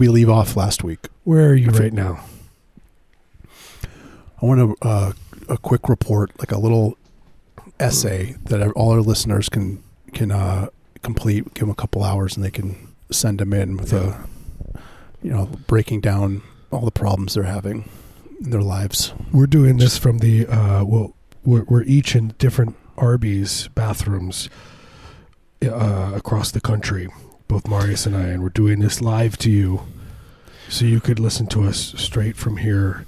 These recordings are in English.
did we leave off last week? Where are you right now? I want to uh, a quick report, like a little essay that all our listeners can can uh, complete. Give them a couple hours, and they can send them in with a, you know, breaking down all the problems they're having in their lives. We're doing this from the uh, well, we're, we're each in different Arby's bathrooms uh, across the country. Both Marius and I, and we're doing this live to you, so you could listen to us straight from here.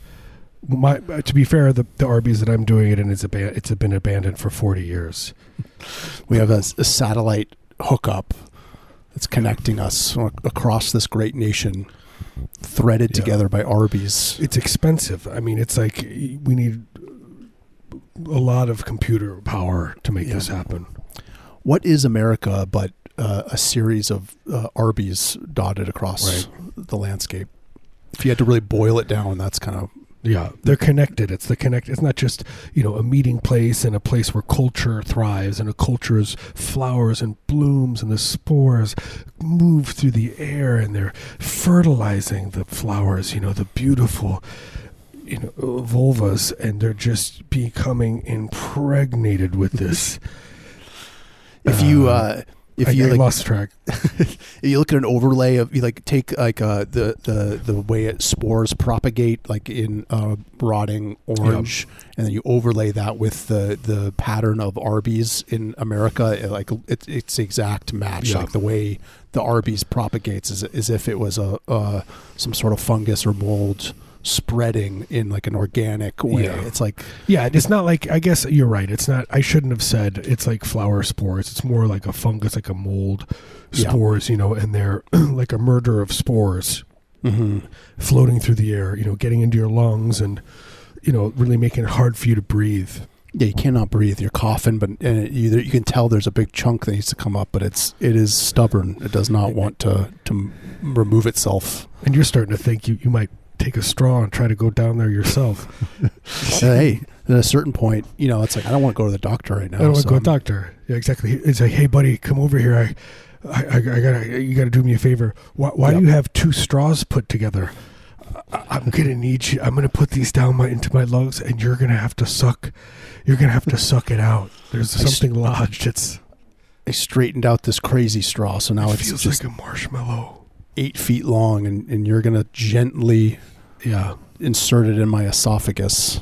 My, to be fair, the, the Arby's that I'm doing it in is aban- it's been abandoned for 40 years. We have a, a satellite hookup that's connecting us across this great nation, threaded Yeah. together by Arby's. It's expensive. I mean, it's like we need a lot of computer power to make Yeah. this happen. What is America but uh, a series of uh, Arby's dotted across the landscape? If you had to really boil it down, that's kind of Yeah, they're connected. It's the connect. It's not just you know a meeting place and a place where culture thrives and a culture is flowers and blooms and the spores move through the air and they're fertilizing the flowers. You know the beautiful you know vulvas and they're just becoming impregnated with this. if you Uh, uh, if I, you I like lost track. you look at an overlay of you like take like uh, the the the way it spores propagate like in uh, rotting orange and then you overlay that with the the pattern of Arby's in America it, like it, it's the exact match Yeah. like the way the Arby's propagates is as if it was a uh, some sort of fungus or mold spreading in like an organic way Yeah. it's like Yeah, it's not like I guess you're right. It's not. I shouldn't have said it's like flower spores. It's more like a fungus, like a mold Yeah. spores. You know, and they're like a murder of spores mhm. floating through the air. You know, getting into your lungs and you know really making it hard for you to breathe. Yeah, you cannot breathe. You're coughing, but and it, you, you can tell there's a big chunk that needs to come up, but it's it is stubborn. It does not want to to remove itself. And you're starting to think you you might take a straw and try to go down there yourself. Hey, at a certain point, you know, it's like I don't want to go to the doctor right now. I don't want so to go to the doctor. Yeah, exactly. It's like, hey, buddy, come over here. I, I, I, I gotta, you gotta do me a favor. Why, why Yep. do you have two straws put together? I, I'm gonna need you. I'm gonna put these down my into my lungs, and you're gonna have to suck. You're gonna have to suck it out. There's I something lodged. It's I straightened out this crazy straw, so now it it's feels just like a marshmallow. Eight feet long, and, and you're gonna gently Yeah, insert it in my esophagus.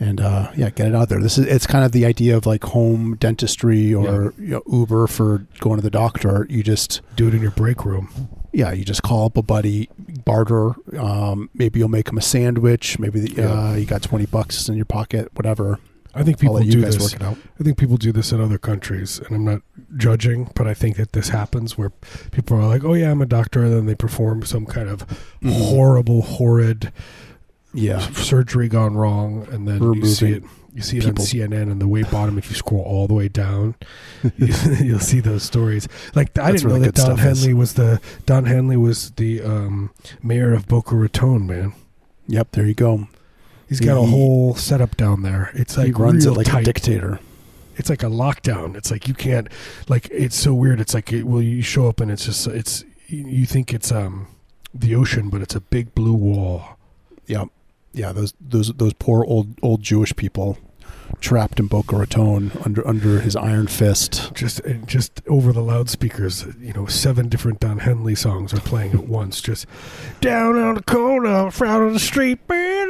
And uh, yeah, get it out there. This is it's kind of the idea of like home dentistry or you know, Uber for going to the doctor. You just do it in your break room. yeah, you just call up a buddy, barter. Um, maybe you'll make him a sandwich. Maybe the, uh, you got twenty bucks in your pocket, whatever. I think people do guys this. work it out. I think people do this in other countries, and I'm not judging, but I think that this happens where people are like, "Oh yeah, I'm a doctor," and then they perform some kind of Mhm. horrible, horrid Yeah, surgery gone wrong, and then you see it. You see it people- on CNN, and the way bottom, if you scroll all the way down, you, you'll see those stories. Like I That's didn't where know that Don stuff is. Henley was the Don Henley was the um, mayor of Boca Raton. Man, yep. There you go. He's got a whole setup down there. It's like he runs it like tight. a dictator. it's like a lockdown. It's like you can't like it's so weird. It's like it, well you show up and it's just it's you think it's um the ocean, but it's a big blue wall. Yeah. Yeah, those those those poor old old Jewish people trapped in Boca Raton under under his iron fist. Just just over the loudspeakers, you know, seven different Don Henley songs are playing at once. Just down on the corner, front of the street, you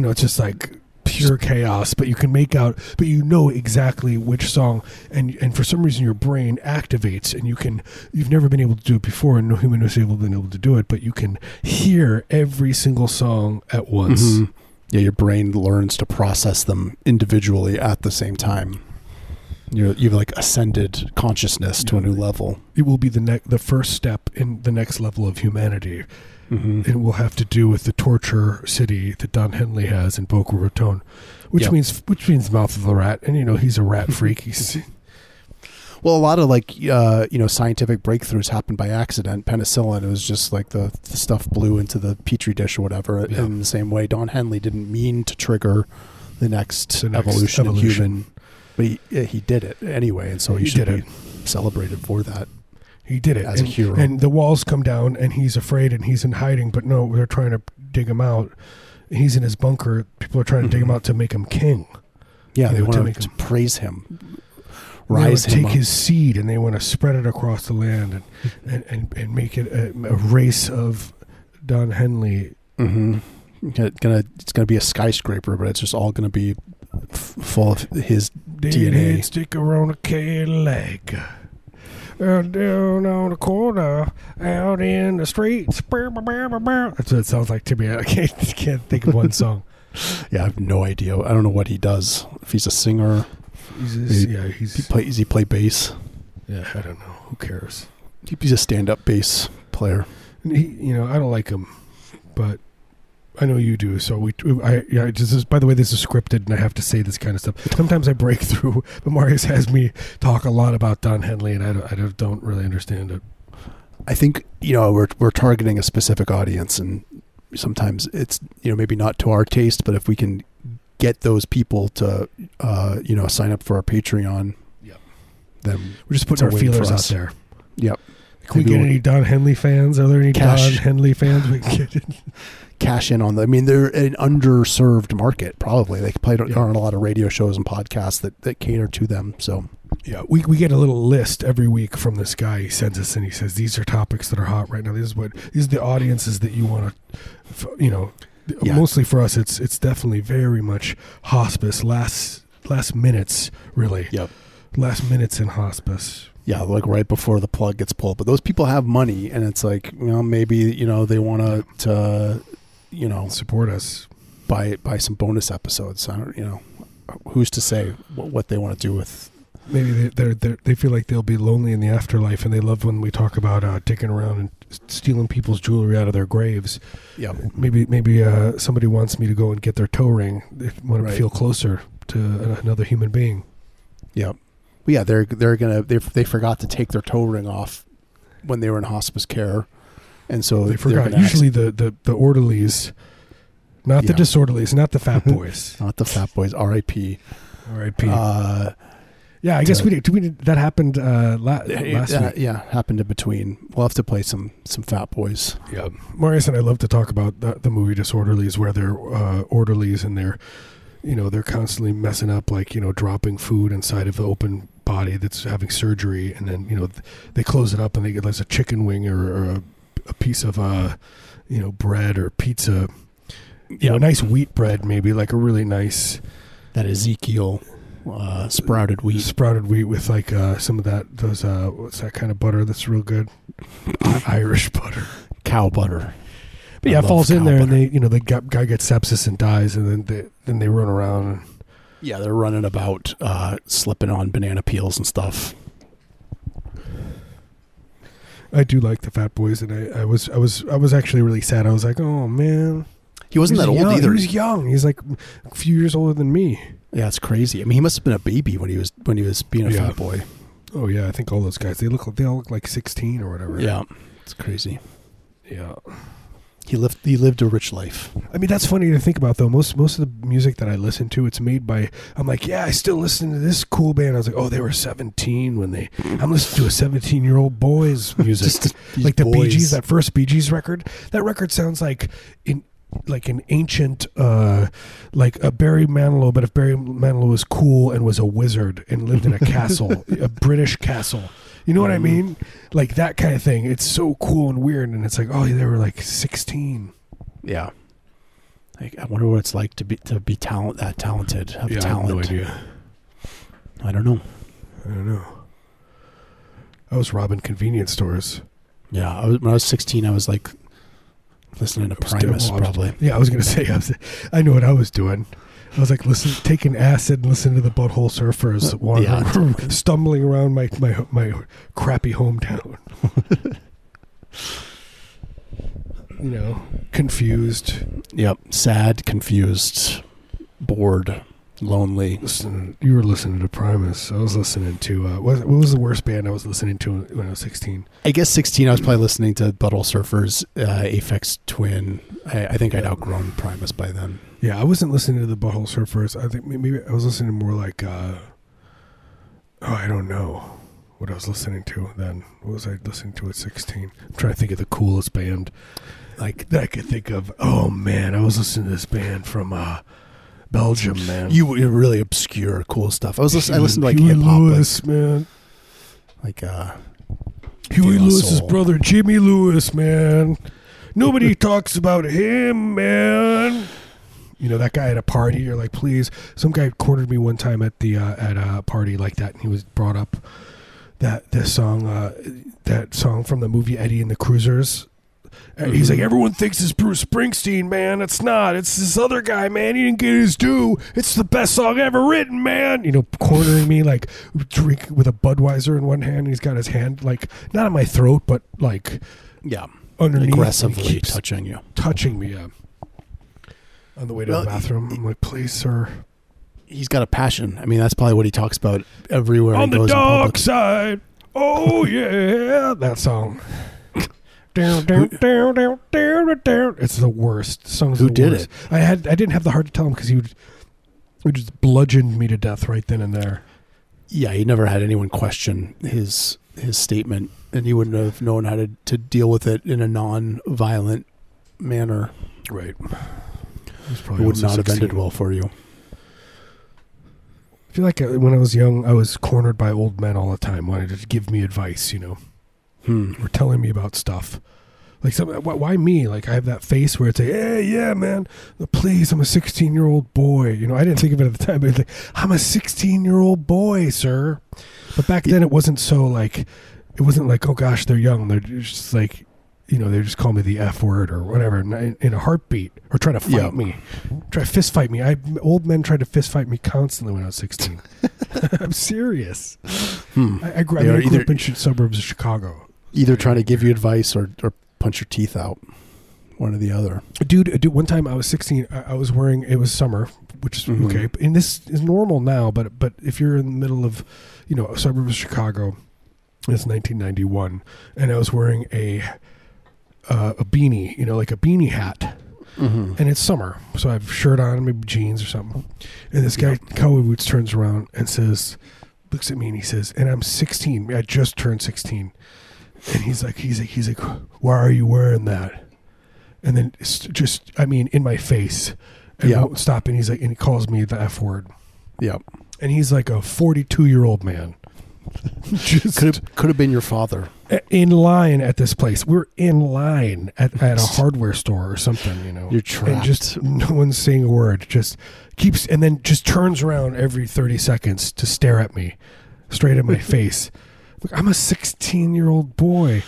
know, it's just like pure chaos. But you can make out, but you know exactly which song, and and for some reason your brain activates, and you can. You've never been able to do it before, and no human has ever been able to do it. But you can hear every single song at once. Mhm. Yeah, your brain learns to process them individually at the same time. You're, you've like ascended consciousness to a new level. It will be the ne- the first step in the next level of humanity. Mm-hmm. it will have to do with the torture city that Don Henley has in Boca Raton, which Yep. means which means mouth of the rat, and you know he's a rat freak. He's Well, a lot of like uh, you know scientific breakthroughs happened by accident. Penicillin it was just like the, the stuff blew into the petri dish or whatever. Yeah. In the same way, Don Henley didn't mean to trigger the next, The next evolution, evolution. in human But he, he did it anyway, and so he, He should did be celebrated for that. He did it As a hero. And the walls come down, and he's afraid, and he's in hiding. But no, they're trying to dig him out. He's in his bunker. People are trying to dig him Mhm. out to make him king. Yeah, they to want make to him- praise him, They wanna him take up. his seed, and they want to spread it across the land, and and, and, and make it a, a race of Don Henley. hmm Gonna, it's gonna be a skyscraper, but it's just all gonna be f- full of his DNA. Sticker on a Cadillac. Uh, down on the corner, out in the streets. That's what it sounds like to me. I can't, can't think of one song. Yeah, I have no idea. I don't know what he does. If he's a singer, He's just, He- yeah, he he's play, does he play bass? yeah. I don't know. Who cares? He's a stand-up bass player. And he, you know, I don't like him, but I know you do. So we, I, yeah. Just this, by the way, this is scripted, and I have to say this kind of stuff. Sometimes I break through, but Marius has me talk a lot about Don Henley, and I don't, I don't really understand it. I think you know we're we're targeting a specific audience, and sometimes it's you know maybe not to our taste, but if we can get those people to uh, you know sign up for our Patreon, Yep. then We're just It's putting our feelers out there. yep, Can we get we'll- any Don Henley fans? Are there any Cash. Don Henley fans we can get? cash in on. The, I mean, they're an underserved market. Probably they play Yeah. on a lot of radio shows and podcasts that that cater to them. So Yeah, we, we get a little list every week from this guy. He sends us and he says these are topics that are hot right now. This is what these are the audiences that you want to, you know, Yeah. mostly for us. It's it's definitely very much hospice. Last last minutes, really. Yep. Last minutes in hospice. yeah, like right before the plug gets pulled. But those people have money, and it's like you know maybe you know they want to to you know Support us. buy buy some bonus episodes. I don't you know who's to say what, what they want to do with Maybe they they're, they're, they feel like they'll be lonely in the afterlife, and they love when we talk about uh, dicking around and stealing people's jewelry out of their graves. yeah Maybe maybe uh, somebody wants me to go and get their toe ring. They want to feel closer to another human being. yeah but yeah they're they're gonna they they forgot to take their toe ring off when they were in hospice care, and so they forgot. Usually the, the, the orderlies, not the disorderlies, not the fat boys. not the fat boys. R.I.P. R.I.P. Uh, yeah, I guess we did. We did that happened uh, la- last yeah, week. yeah, happened in between. We'll have to play some some fat boys. Yeah, Marius and I love to talk about the, the movie Disorderlies, where they're uh, orderlies and they're, you know, they're constantly messing up, like you know, dropping food inside of the open body that's having surgery, and then you know, they close it up and they get like a chicken wing or, or a, a piece of, uh, you know, bread or pizza. You know, nice wheat bread, maybe like a really nice that Ezekiel uh, sprouted wheat. sprouted wheat with like uh, some of that those uh, what's that kind of butter that's real good, Irish butter. cow butter. But I yeah, it falls in there, and butter. they, you know, the gu- guy gets sepsis and dies, and then they then they run around. And, Yeah, they're running about uh, slipping on banana peels and stuff. I do like the Fat Boys, and I, I was I was I was actually really sad. I was like, oh man, He wasn't He that old young. either. He was young. He's like a few years older than me. Yeah, it's crazy. I mean, he must have been a baby when he was when he was being a Yeah. fat boy. Oh yeah, I think all those guys they look they all look like sixteen or whatever. Yeah, it's crazy. yeah. He lived he lived a rich life. I mean, that's funny to think about, though. Most most of the music that I listen to, it's made by. I'm like, yeah, I still listen to this cool band. I was like, oh, they were 17 when they. I'm listening to a 17 year old boy's music, like the Bee. Gees. That first Bee Gees record. That record sounds like in like an ancient, uh like a Barry Manilow, but if Barry Manilow was cool and was a wizard and lived in a castle, a British castle. You know what I mean? Like that kind of thing. It's so cool and weird, and it's like, oh, they were like 16. Yeah. Like, I wonder what it's like to be to be talent that talented. Have Yeah, I have no idea. I don't know. I don't know. I was robbing convenience stores. Yeah, I was, when I was 16, I was like listening to Primus, was- probably. Yeah, I was gonna say. I, was, I know what I was doing. I was like, listen, taking acid, and listening to the Butthole Surfers, uh, wandering, stumbling around my my my crappy hometown. you know, confused. Yep. Sad, confused, bored, lonely. Listen, you were listening to Primus. I was listening to uh, what, what was the worst band I was listening to when I was sixteen? I guess 16, I was probably listening to Butthole Surfers, uh, Aphex Twin. I, I think I'd outgrown Primus by then. Yeah, I wasn't listening to the Butthole Surfers. I think maybe I was listening to more like uh, Oh, I don't know what I was listening to then. What was I listening to at 16? I'm trying to think of the coolest band like that I could think of. Oh man, I was listening to this band from uh, Belgium, man. You you really obscure, cool stuff. I was listening. I listened to like Huey hip hop, Lewis, man. like, like uh, Huey Lewis's Soul. brother, Jimmy Lewis, man. Nobody talks about him, man. You know that guy at a party. You're like, please. Some guy cornered me one time at the uh, at a party like that, and he was brought up that this song, uh, that song from the movie Eddie and the Cruisers. He's like, everyone thinks it's Bruce Springsteen, man. It's not. It's this other guy, man. He didn't get his due. It's the best song ever written, man. You know, cornering me like drink with a Budweiser in one hand. And he's got his hand like not on my throat, but like yeah, underneath, aggressively and he keeps touching you. touching me. Yeah. On the way to Well, the bathroom, I'm like, please, sir. He's got a passion. I mean, that's probably what he talks about everywhere On he the dark side. Oh yeah, that song. It's the worst. The song's Who did worst. it? I had. I didn't have the heart to tell him because he would. He just bludgeoned me to death right then and there. Yeah, he never had anyone question his his statement, and he wouldn't have known how to, to deal with it in a non-violent manner. Right. It would not have ended well for you. I feel like uh, when I was young, I was cornered by old men all the time, wanted to give me advice. You know. Hmm. or telling me about stuff. Like, some, why, why me? Like, I have that face where it's like, hey, yeah, man, please, I'm a 16 year old boy. You know, I didn't think of it at the time, but it's like, I'm a 16 year old boy, sir. But back then, it wasn't so like, it wasn't like, oh gosh, they're young. They're just like, you know, they just call me the F word or whatever in, a heartbeat or try to fight Yeah. me, try to fist fight me. I old men tried to fist fight me constantly when I was 16. I'm serious. Hmm. I, I, grew, I, mean, I grew either- up in suburbs of Chicago. Either trying to give you advice or, or punch your teeth out. One or the other. dude, dude one time i was 16 I, I was wearing it was summer which is Mhm. okay and this is normal now but but if you're in the middle of you know a suburb of chicago it's 1991 and i was wearing a uh, a beanie you know like a beanie hat Mm-hmm. and it's summer so i have a shirt on maybe jeans or something and this guy cowboy boots turns around and says looks at me and he says and i'm 16 i just turned 16 and he's like he's like he's like why are you wearing that? And then just i mean in my face. And Yeah. won't stop. And he's like and he calls me the f word. Yeah. and he's like a 42 year old man. Just Could have could have been your father. in line at this place. We're in line at, at a hardware store or something you know. You're trying and just no one's saying a word. Just keeps and then just turns around every 30 seconds to stare at me straight in my face Look, i'm a 16 year old boy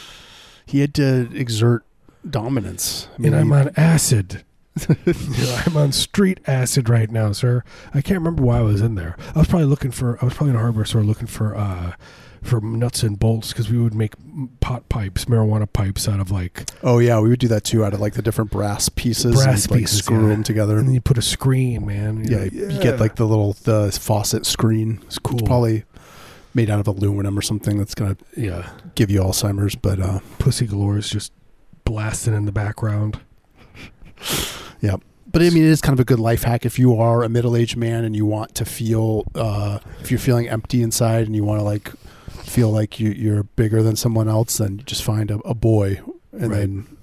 he had to exert dominance. I and i'm on acid You know, i'm on street acid right now sir i can't remember why i was in there i was probably looking for i was probably in a hardware store looking for uh for nuts and bolts because we would make pot pipes marijuana pipes out of like oh yeah, we would do that too. Out of like the different brass pieces, Brass and, like, pieces, screw yeah. them together. and then you put a screen man yeah, you get like the little the faucet screen. it's cool Probably made out of aluminum or something that's gonna yeah give you Alzheimer's. But uh, pussy galore is just blasting in the background yeah, but I mean, it is kind of a good life hack if you are a middle aged man and you want to feel uh, if you're feeling empty inside and you want to like feel like you, you're bigger than someone else, then just find a, a boy and Right. then.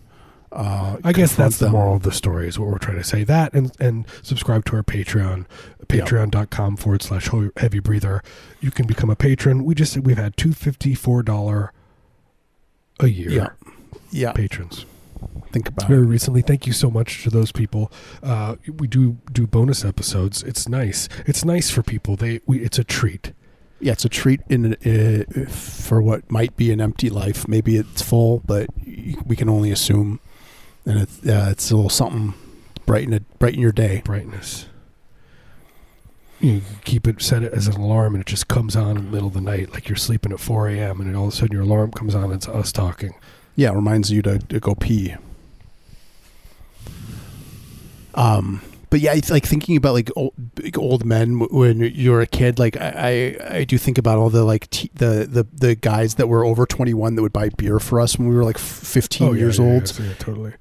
Uh, I guess that's the them. moral of the story is what we're trying to say. That and, and subscribe to our Patreon, patreon.com forward slash heavy breather. You can become a patron. We just we've had two fifty four dollar a year Yeah, yeah. patrons. Think about it. Very it. recently. Thank you so much to those people. Uh, we do do bonus episodes. It's nice. It's nice for people. They we it's a treat. Yeah, it's a treat in uh, for what might be an empty life. Maybe it's full, but we can only assume. And it's uh, it's a little something brighten it brighten your day. brightness. You keep it set it as an alarm, and it just comes on in the middle of the night, like you're sleeping at 4 a.m. And all of a sudden your alarm comes on, and it's us talking. Yeah, it reminds you to, to go pee. Um, but yeah, it's like thinking about like old, big old men when you're a kid. Like I, I, I do think about all the like t- the the the guys that were over 21 that would buy beer for us when we were like 15 Oh, yeah, years yeah, old, yeah, totally.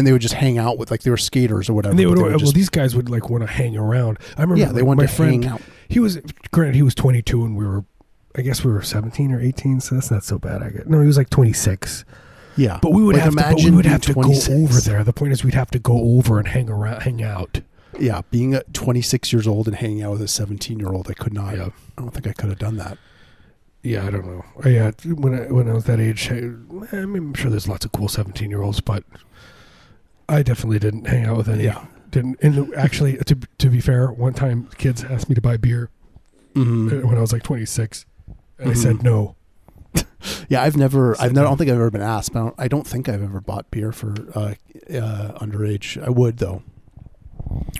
And they would just hang out with like they were skaters or whatever. And they would, would well, just- these guys would like want to hang around. I remember yeah, they like, wanted my to friend. hang out. He was granted he was 22 and we were I guess we were 17 or 18, so that's not so bad. I guess. No, he was like 26. Yeah, But we would Like, have to, we would have to go over there. The point is, we'd have to go over and hang around, hang out. yeah. Being at 26 years old and hanging out with a 17 year old, I could not. Yeah. I don't think I could have done that. Yeah, I don't know. Uh, Yeah, when I when I was that age, I, I mean, I'm sure there's lots of cool 17 year olds, but I definitely didn't hang out with any. Yeah. Didn't. And actually, to to be fair, one time kids asked me to buy beer Mm-hmm. uh, when I was like 26, and I said no. Yeah, I've never. I've never. I don't think I've ever been asked. But I don't, I don't think I've ever bought beer for uh, uh, underage. I would though.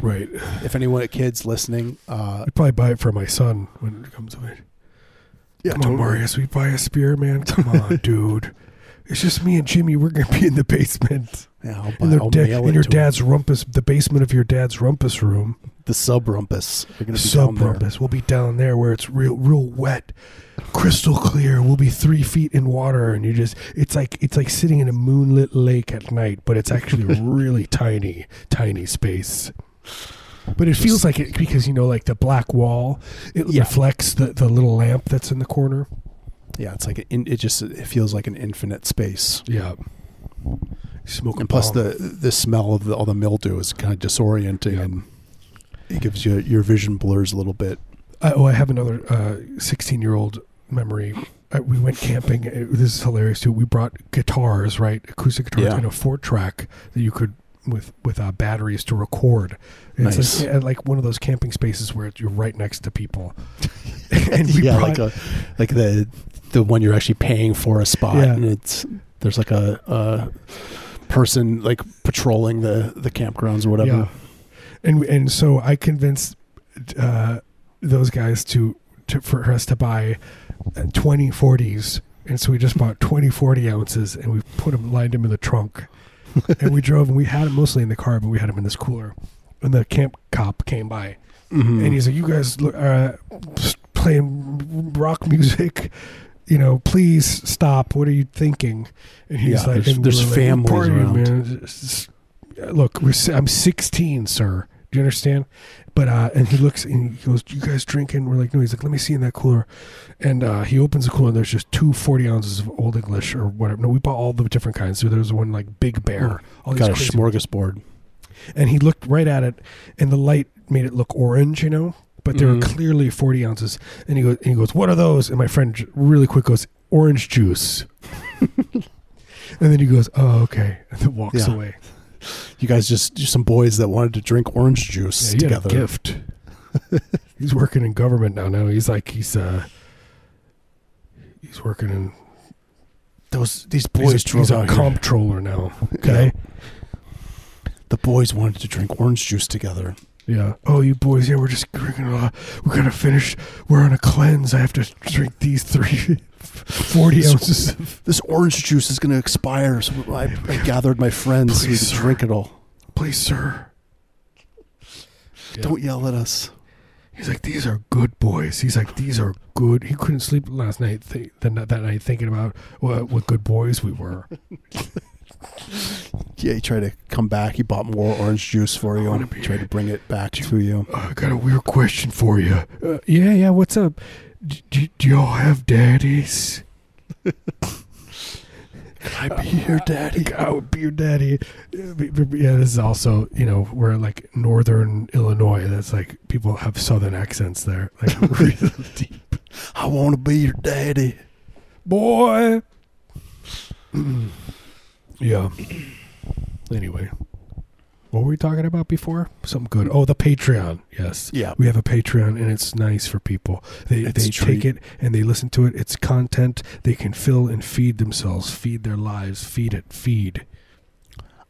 Right. If anyone at kids listening, uh, I'd probably buy it for my son when it comes to it. yeah, Come on, Marius, we buy a spear, man. Come on, dude. It's just me and Jimmy. We're gonna be in the basement, Yeah, I'll, buy, in, their I'll da- mail it your to 'em. dad's rumpus, the basement of your dad's rumpus room. the sub rumpus. They're gonna be Sub there. rumpus. We'll be down there where it's real, real wet, crystal clear. We'll be three feet in water, and you just—it's like it's like sitting in a moonlit lake at night, but it's actually really tiny, tiny space. But it feels like it because you know, like the black wall, it Yeah. reflects the the little lamp that's in the corner. Yeah, it's like an in, it just it feels like an infinite space. Yeah. Smoking And plus the the smell of the, all the mildew is kind of disorienting Yeah. and it gives you your vision blurs a little bit. I, oh, I have another sixteen-year-old memory. Uh, we went camping. It, this is hilarious too. We brought guitars, right, acoustic guitars, Yeah. and a four track that you could with with uh, batteries to record. It's Nice. like, like one of those camping spaces where you're right next to people. and we yeah, brought, like a like the the one you're actually paying for a spot Yeah. and it's there's like a, a person like patrolling the the campgrounds or whatever. Yeah. And and so I convinced uh, those guys to, to for us to buy uh, 20 40s. And so we just bought 20 40 ounces and we put them, lined them in the trunk. and we drove and we had them mostly in the car, but we had them in this cooler. And the camp cop came by Mhm. and he's like, "You guys look, uh, playing rock music, you know? Please stop. What are you thinking?" And he's Yeah, like, there's- and there's like, families "We're partying, around." man. It's just- Look, I'm 16, sir. Do you understand? But uh, and he looks and he goes, "You guys drinking?" We're like, "No." He's like, "Let me see in that cooler." And uh, he opens the cooler and there's just two 40 ounces of Old English or whatever. No, we bought all the different kinds. So there's one like Big Bear. All got a smorgasbord. and he looked right at it, and the light made it look orange, you know. But they were Mhm. clearly forty ounces. And he goes, and he goes, "What are those?" And my friend really quick goes, "Orange juice." and then he goes, "Oh, okay," and then walks Yeah. away. You guys just, just some boys that wanted to drink orange juice Yeah, together. a gift. he's working in government now. Now he's like he's uh he's working in Those these boys he's a, he's a comptroller now. Okay. The boys wanted to drink orange juice together. Yeah. Oh, you boys, yeah, we're just drinking a lot. We're gonna finish. We're on a cleanse. I have to drink these three, 40 ounces. Of, This orange juice is going to expire, so I, I gathered my friends so we could drink it all. please, sir. Yeah. Don't yell at us. He's like, these are good boys. He's like, these are good. He couldn't sleep last night. Th- that, that night thinking about what, what good boys we were. Yeah, he tried to come back. He bought more orange juice for you. wanna He tried to bring it back to you. Uh, I got a weird question for you. Uh, yeah, yeah. What's up? D- d- do y'all have daddies? Can I be your daddy? I would be your daddy. Yeah, b- b- yeah, this is also, you know, we're like northern Illinois. That's like people have southern accents there. Like really deep. I want to be your daddy. Boy. yeah. Anyway. What were we talking about before? Something good. Oh, the Patreon. Yes. Yeah. We have a Patreon and it's nice for people. They It's they a take it and they listen to it. It's content they can fill and feed themselves, feed their lives, feed it, feed.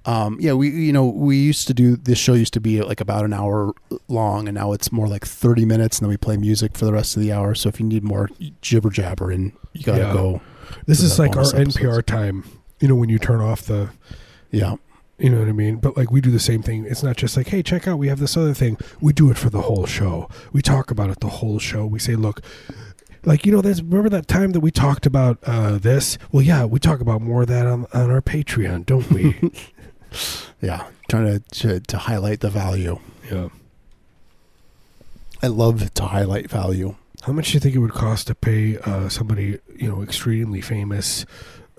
Um, yeah, we you know we used to do this show used to be like about an hour long, and now it's more like thirty minutes, and then we play music for the rest of the hour. So if you need more jibber jabber, and you gotta Yeah. go. This is like our episodes. NPR time. You know when you turn off the Yeah, You know what I mean? But like we do the same thing. It's not just like, hey, check out, we have this other thing. We do it for the whole show. We talk about it the whole show. We say, look, like you know, there's remember that time that we talked about uh, this? Well, yeah, we talk about more of that on on our Patreon, don't we? yeah, trying to, to to highlight the value. yeah. I love to highlight value. How much do you think it would cost to pay uh, somebody, you know, extremely famous,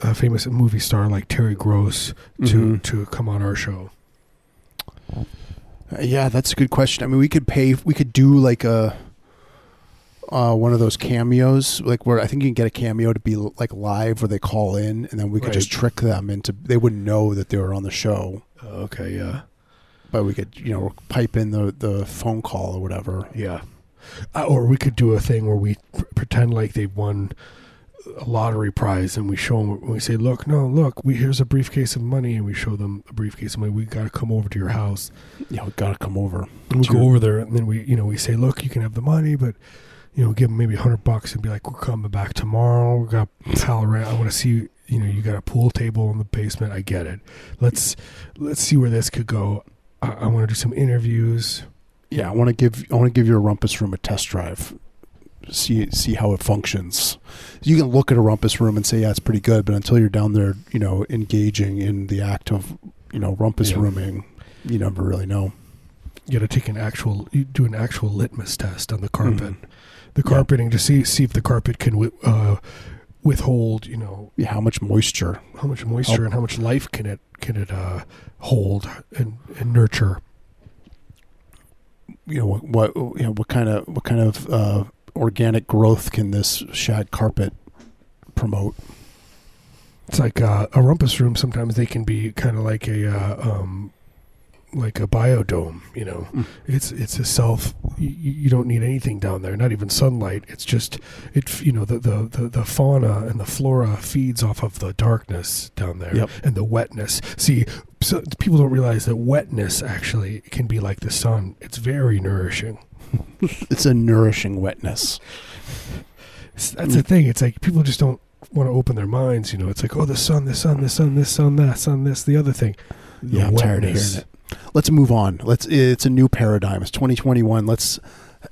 a famous movie star like Terry Gross to Mhm. to come on our show? Uh, Yeah, that's a good question. I mean, we could pay. We could do like a uh, one of those cameos, like where I think you can get a cameo to be like live, where they call in, and then we could just trick them into. They wouldn't know that they were on the show, Uh, okay, yeah, but we could, you know, pipe in the the phone call or whatever. yeah. Uh, or we could do a thing where we pr- pretend like they won a lottery prize, and we show them. We say, "Look, no, look, we here's a briefcase of money," and we show them a briefcase of money. We got to come over to your house. Yeah, we gotta come over. And we Sure. go over there, and then we, you know, we say, "Look, you can have the money, but." You know, give them maybe a hundred bucks and be like, "We're coming back tomorrow. We got pal around. I want to see. You know, you got a pool table in the basement. I get it. Let's let's see where this could go. I, I want to do some interviews. Yeah, I want to give I want to give your rumpus room a test drive. See see how it functions. You can look at a rumpus room and say, yeah, it's pretty good, but until you're down there, you know, engaging in the act of, you know, rumpus Yeah. rooming, you never really know. You got to take an actual, you do an actual litmus test on the carpet, Mhm. the Yeah. carpeting to see see if the carpet can uh, withhold. You know, Yeah, how much moisture? how much moisture Oh. and how much life can it can it uh, hold and, and nurture. You know what? What you know? What kind of what kind of uh, organic growth can this shag carpet promote? It's like uh, a rumpus room. Sometimes they can be kind of like a uh, um, like a biodome. You know, Mm. it's it's a self. You, you don't need anything down there, not even sunlight. It's just it. You know, the, the the the fauna and the flora feeds off of the darkness down there Yep. and the wetness. See, so people don't realize that wetness actually can be like the sun. It's very nourishing. It's a nourishing wetness. It's- That's the thing. It's like people just don't want to open their minds. You know, it's like, oh, the sun, the sun, the sun, this sun, that sun, this, the other thing. The yeah, I'm tired of hearing it. Let's move on. Let's. It's a new paradigm. It's 2021. Let's,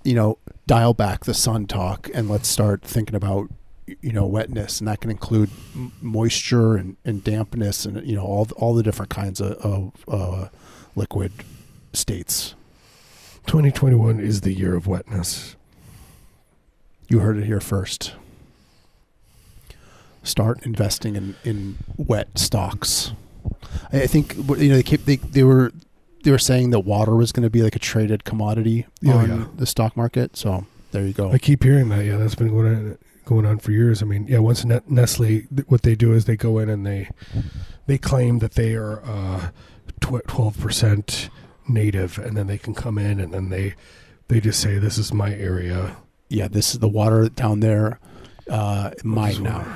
you know, dial back the sun talk and let's start thinking about, you know, wetness, and that can include moisture and, and dampness, and you know, all the, all the different kinds of, of uh, liquid states. 2021 is the year of wetness. You heard it here first. Start investing in, in wet stocks. I I think you know they keep, they they were they were saying that water was going to be like a traded commodity Yeah, on yeah. the stock market. So there you go. I keep hearing that. Yeah, that's been going on, going on for years. I mean, yeah, once Nestle, what they do is they go in and they they claim that they are uh, twelve percent native, and then they can come in and then they they just say this is my area. yeah, this is the water down there. Uh, mine now. water.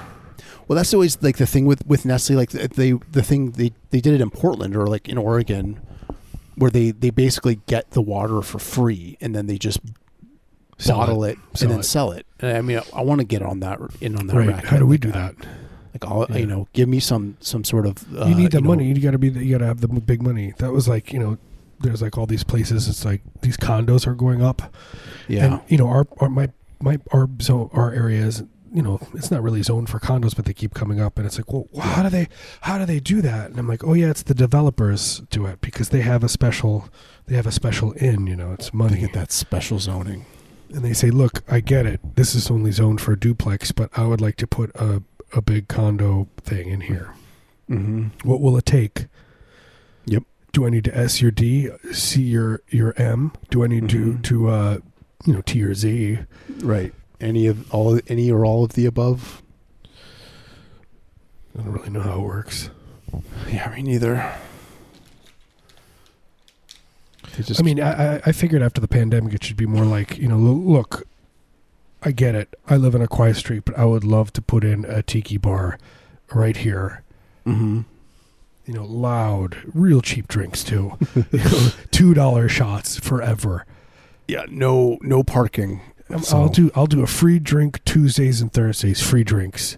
Well, that's always like the thing with with Nestle. Like they the thing they they did it in Portland or like in Oregon, where they they basically get the water for free and then they just Sell bottle it, Sell and then it. sell it. And I mean, I, want to get on that in on that. Right? racket How do we like do that? Like, I'll, Yeah. you know, give me some some sort of. Uh, you need the know- money. You got to be. The, you got to have the big money. That was like you know. There's like all these places. It's like these condos are going up. Yeah, And you know, our, our my my our zone our area is you know it's not really zoned for condos, but they keep coming up, and it's like, well, how do they how do they do that? And I'm like, oh yeah, it's the developers do it because they have a special they have a special in. You know, it's money. they get that special zoning. and they say, look, I get it. This is only zoned for a duplex, but I would like to put a a big condo thing in here. Mm-hmm. What will it take? Do I need to S your D, C your your M? Do I need to Mhm. to uh you know T or Z? Right. Any of all any or all of the above. I don't really know how it works. Yeah, me neither. Just I mean, I, I- I figured after the pandemic, it should be more like, you know, look, I get it. I live in a quiet street, but I would love to put in a tiki bar right here. hmm You know, loud, real cheap drinks too. you know, Two dollar shots forever. Yeah, no no parking. Um, So- I'll do I'll do a free drink Tuesdays and Thursdays. Free drinks.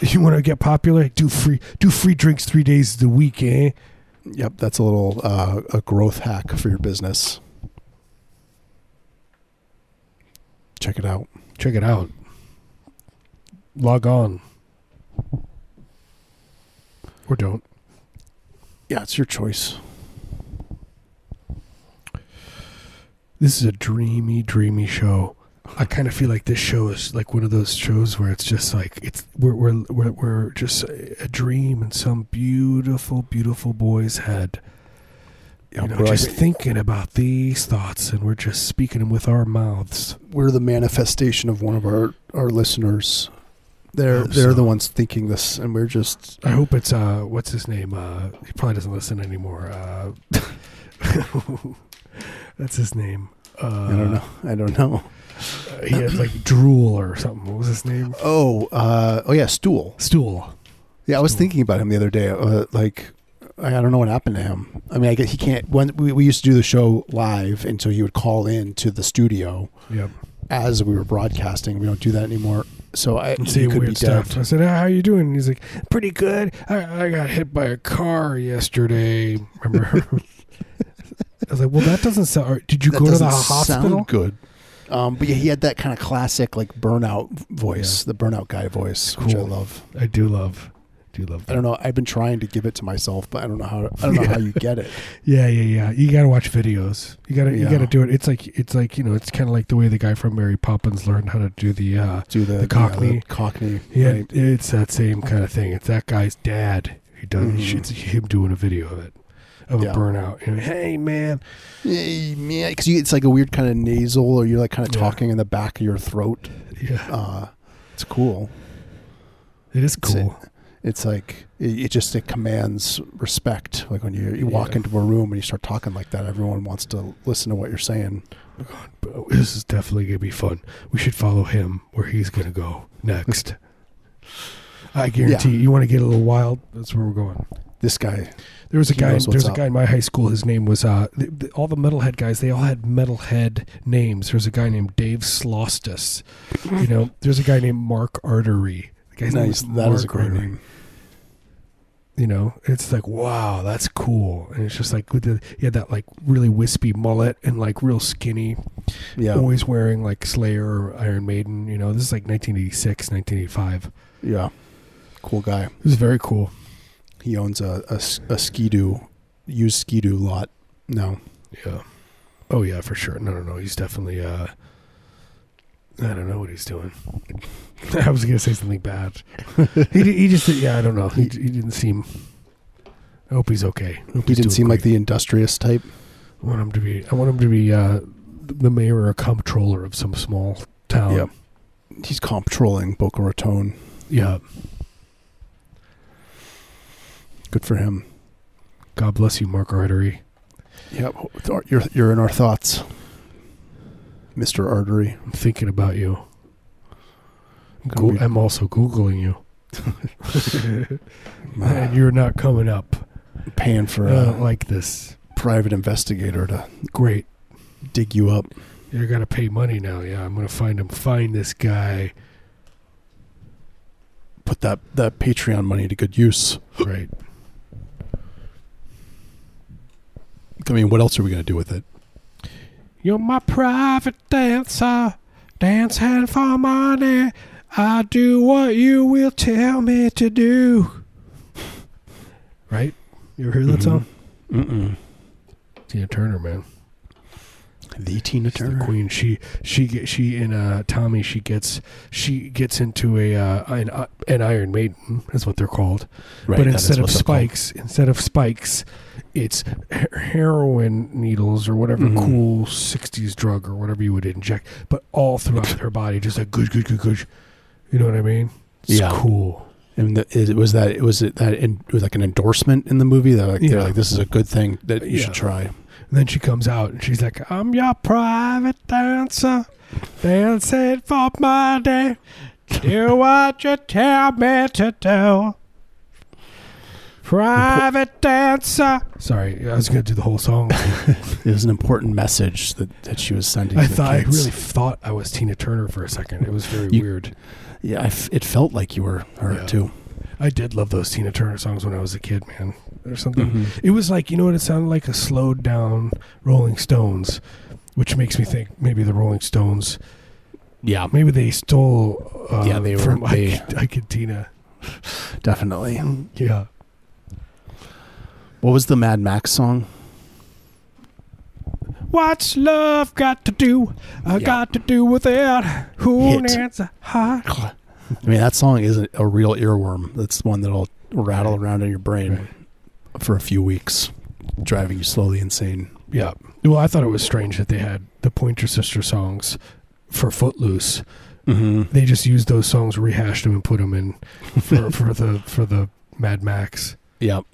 You want to get popular? Do free do free drinks three days a week, eh? Yep, that's a little uh, a growth hack for your business. Check it out. Check it out. Log on. Or don't. Yeah, it's your choice. This is a dreamy, dreamy show. I kind of feel like this show is like one of those shows where it's just like it's we're we're we're, we're just a dream in some beautiful beautiful boy's head. You know, we're, just thinking about these thoughts, and we're just speaking them with our mouths. we're the manifestation of one of our our listeners. They're they're so. the ones thinking this, and we're just I hope it's uh, what's his name? Uh, he probably doesn't listen anymore. Uh, that's his name. Uh, I don't know. I don't know. He had like drool or something. What was his name? Oh, uh, oh yeah, Stool. Stool. Yeah, I was Stool. thinking about him the other day. Uh, like, I I don't know what happened to him. I mean, I guess he can't. When we, we used to do the show live, and so he would call in to the studio Yep. as we were broadcasting. We don't do that anymore. So I And he say could weird stuff. dead. I said, "How are you doing?" And he's like, "Pretty good. I, I got hit by a car yesterday. Remember?" I was like, "Well, that doesn't sound. Did you That go to the hospital?" Sound good. Um, but yeah, he had that kind of classic like burnout voice, the burnout guy voice, which I Cool. love. I do love. Do love. That. I don't know. I've been trying to give it to myself, but I don't know how. I don't know Yeah. how you get it. Yeah, yeah, yeah. You gotta watch videos. You gotta, you gotta do it. It's like, it's like you know, it's kind of like the way the guy from Mary Poppins learned how to do the. uh Do the, The Cockney. yeah, the Cockney. Yeah, right. it's that same kind of thing. It's that guy's dad. He does. Mhm. It's him doing a video of it, of Yeah. a burnout. You know, hey man, Hey, man, because it's like a weird kind of nasal, or you're like kind of Yeah. talking in the back of your throat. yeah, Uh, it's cool. it is cool. It's like it, it just it commands respect. Like when you, you walk Yeah. into a room and you start talking like that, everyone wants to listen to what you're saying. But this is definitely gonna be fun. We should follow him where he's gonna go next. I guarantee you. You want to get a little wild? That's where we're going. This guy, There was a guy. There was a up. guy in my high school. His name was uh, th th all the metalhead guys. They all had metalhead names. There was a guy named Dave Slostus. You know, there's a guy named Mark Artery. The guy's nice. That is a great Artery. name. You know, it's like wow, that's cool. And it's just like with the he had that like really wispy mullet and like real skinny. Yeah, Always wearing like Slayer or Iron Maiden. You know, this is like 1986, 1985. yeah, cool guy. It was very cool. He owns a a skidoo, used skidoo lot. No, Yeah. Oh yeah, for sure. No, no, no. He's definitely. uh I don't know what he's doing. I was gonna say something bad. he he just yeah I don't know. He, he didn't seem. I hope he's okay. I hope he he's didn't doing seem like great. the industrious type. I want him to be. I want him to be uh the mayor or comptroller of some small town. Yep. He's comptrolling Boca Raton. Yeah. Good for him. God bless you, Mark Artery. Yep, you're you're in our thoughts, Mister Artery. I'm thinking about you. I'm, Gonna be- I'm also googling you, and you're not coming up paying for uh, a like this. private investigator to Great. dig you up. You gotta pay money now. Yeah, I'm gonna find him. Find this guy. Put that that Patreon money to good use. Right. I mean, what else are we gonna do with it? You're my private dancer. Dance hand for money. I do what you will tell me to do. Right? You ever hear that Mhm. song? Mm-mm. Tina Turner, man. The Tina She's the Turner. queen. She she get she in uh Tommy. She gets she gets into a uh, an, uh, an Iron Maiden is what they're called. Right, but instead of what they're called. spikes, instead of spikes, it's heroin needles or whatever Mhm. cool '60s drug or whatever you would inject, but all throughout her body, just like good, good, good, good. You know what I mean? It's Yeah. cool. And the, it was that it was it that in, it was like an endorsement in the movie that like Yeah. they're like this is a good thing that you Yeah. should try. And then she comes out and she's like, "I'm your private dancer, dancing for money. Do what you tell me to do." Private dancer. Sorry, I was gonna do the whole song. It was an important message that, that she was sending. I to the thought I really thought I was Tina Turner for a second. It was very You- weird. yeah. I f- it felt like you were her Yeah. too. I did love those Tina Turner songs when I was a kid, man. Or something. Mhm. It was like you know what it sounded like a slowed down Rolling Stones, which makes me think maybe the Rolling Stones, Yeah, maybe they stole. Uh, Yeah, they were- from they- Ike, Ike and Tina. definitely. Yeah, What was the Mad Max song? What's love got to do? I Yeah. got to do with it. Who Hit. needs a heart? I mean, that song isn't a real earworm. That's one that'll rattle around in your brain Right. for a few weeks, driving you slowly insane. Yeah. Well, I thought it was strange that they had the Pointer Sister songs for Footloose. Mm-hmm. They just used those songs, rehashed them, and put them in for, for the for the Mad Max. Yep.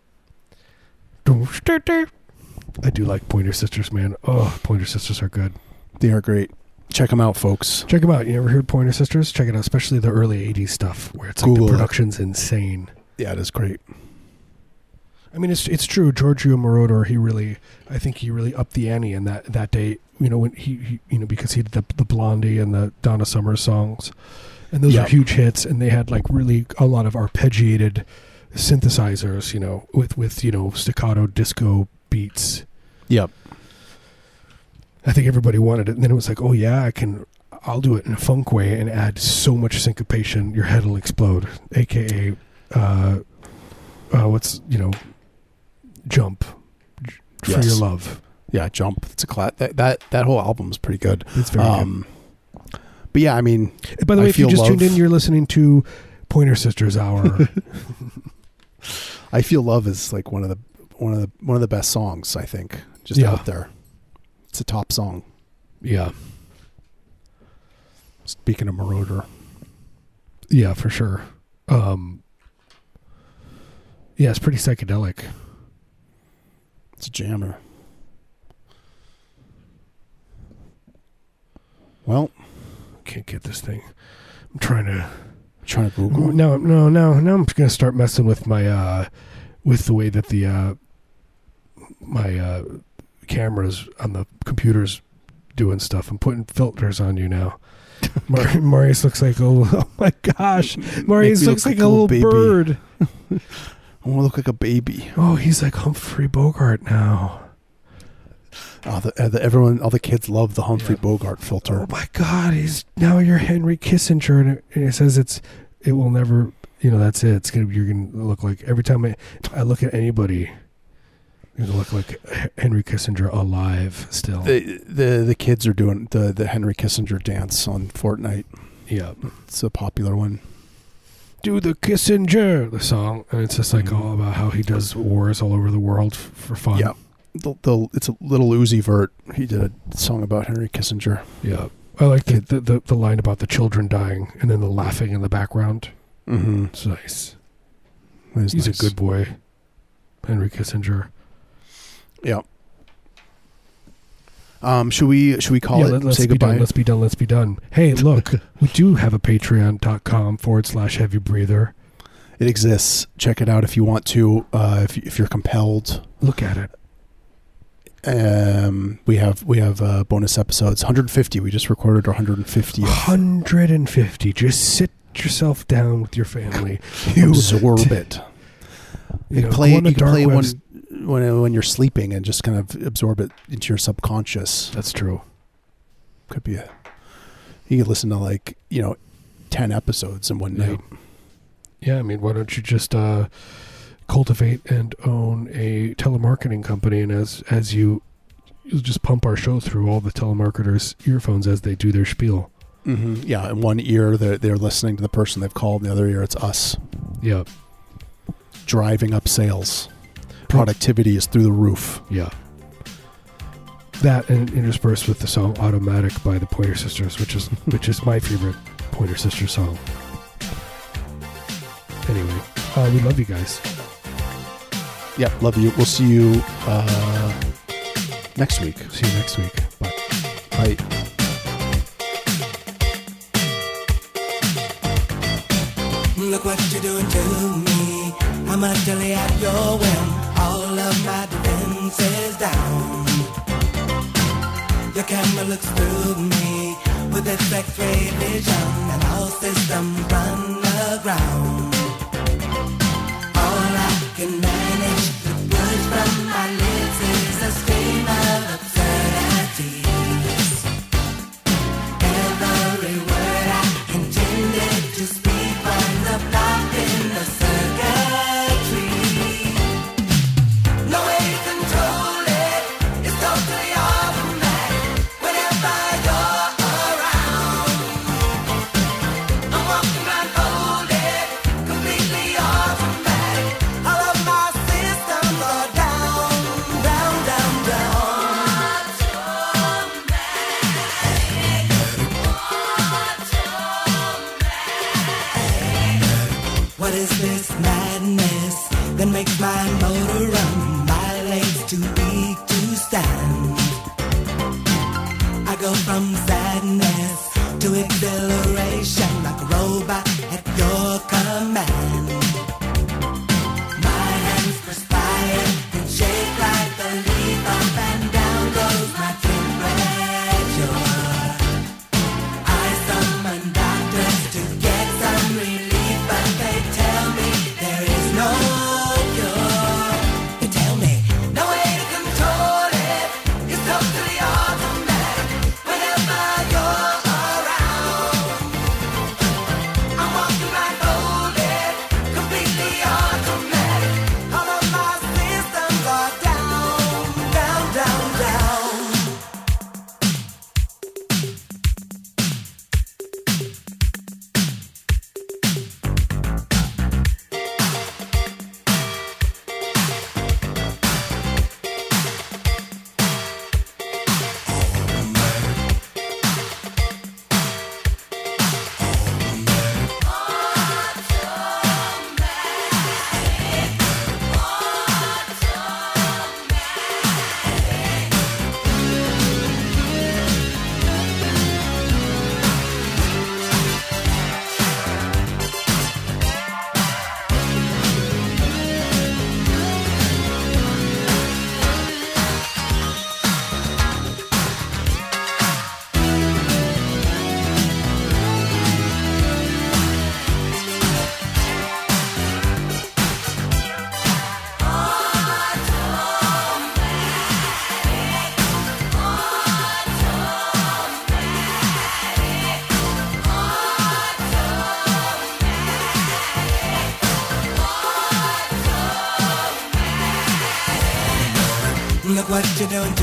I do like Pointer Sisters, man. Oh, Pointer Sisters are good. They are great. Check them out, folks. Check them out. You ever heard Pointer Sisters? Check it out, especially the early '80s stuff where it's like Google it. the production's insane. Yeah, it is great. I mean, it's it's true. Giorgio Moroder, he really, I think he really upped the ante in that that day. You know, when he, he you know, because he did the the Blondie and the Donna Summer songs, and those Yeah. are huge hits, and they had like really a lot of arpeggiated synthesizers. You know, with with you know staccato disco beats. Yep. I think everybody wanted it, and then it was like, oh yeah, I can. I'll do it in a funk way and add so much syncopation, your head will explode. AKA, uh, uh, what's you know, jump J- for Yes. your love. Yeah, Jump. It's a cla- that that that whole album is pretty good. It's very Um, but yeah, I mean. By the I way, if you just tuned in, you're listening to Pointer Sisters Hour. I feel love is like one of the one of the one of the best songs I think just Yeah. out there. It's a top song. yeah, Speaking of Moroder, yeah, for sure. Um, yeah, it's pretty psychedelic. it's a jammer. Well, Can't get this thing. I'm trying to. Trying to Google. No, no, no, no. I'm gonna start messing with my uh, with the way that the uh, my uh, cameras on the computers doing stuff. I'm putting filters on you now. Mar- Marius looks like a oh my gosh, Marius looks look like a little baby. bird. I want to look like a baby. Oh, he's like Humphrey Bogart now. Oh, the, uh, the, everyone, all the kids love the Humphrey Yeah. Bogart filter. Oh my God, he's now you're Henry Kissinger, and it, and it says it's it will never. You know that's it. It's gonna you're gonna look like every time I, I look at anybody, you're gonna look like Henry Kissinger alive still. The, the the kids are doing the the Henry Kissinger dance on Fortnite. yeah, It's a popular one. do the Kissinger the song, and it's just like Mhm. all about how he does wars all over the world f- for fun. Yeah, the, the it's a Lil Uzi Vert. He did a song about Henry Kissinger. yeah. I like the, the, the, the line about the children dying and then the laughing in the background. Mm-hmm. It's nice. He's a good boy, Henry Kissinger. Yeah. Um, should we should we call yeah, it? let, us say be goodbye. done. Let's be done. Let's be done. Hey, look, we do have a patreon.com forward slash heavy breather. It exists. Check it out if you want to. Uh, if if you're compelled. Look at it. Um, we have we have uh, bonus episodes. 150. We just recorded our 150th. 150. Just sit yourself down with your family. You, Absorb it. you know, play go it. on the You can dark play one webs. when when you're sleeping and just kind of absorb it into your subconscious. That's true. Could be a. You could listen to like you know, ten episodes in one Yeah. night. Yeah, I mean, why don't you just uh, cultivate and own a telemarketing company, and as as you you'll just pump our show through all the telemarketers' earphones as they do their spiel. Mm-hmm. Yeah, in one ear they're they're listening to the person they've called. In the other ear it's us Yeah, driving up sales. Productivity is through the roof. yeah. That and interspersed with the song "Automatic" by the Pointer Sisters, which is which is my favorite Pointer Sisters song. Anyway, uh, we love you guys. Yeah, love you. We'll see you uh, next week. See you next week. Bye. Bye. Look what you're doing to me. I'm utterly at your whim. All of my defenses down. Your camera looks through me with its X-ray vision, and all systems run aground. Look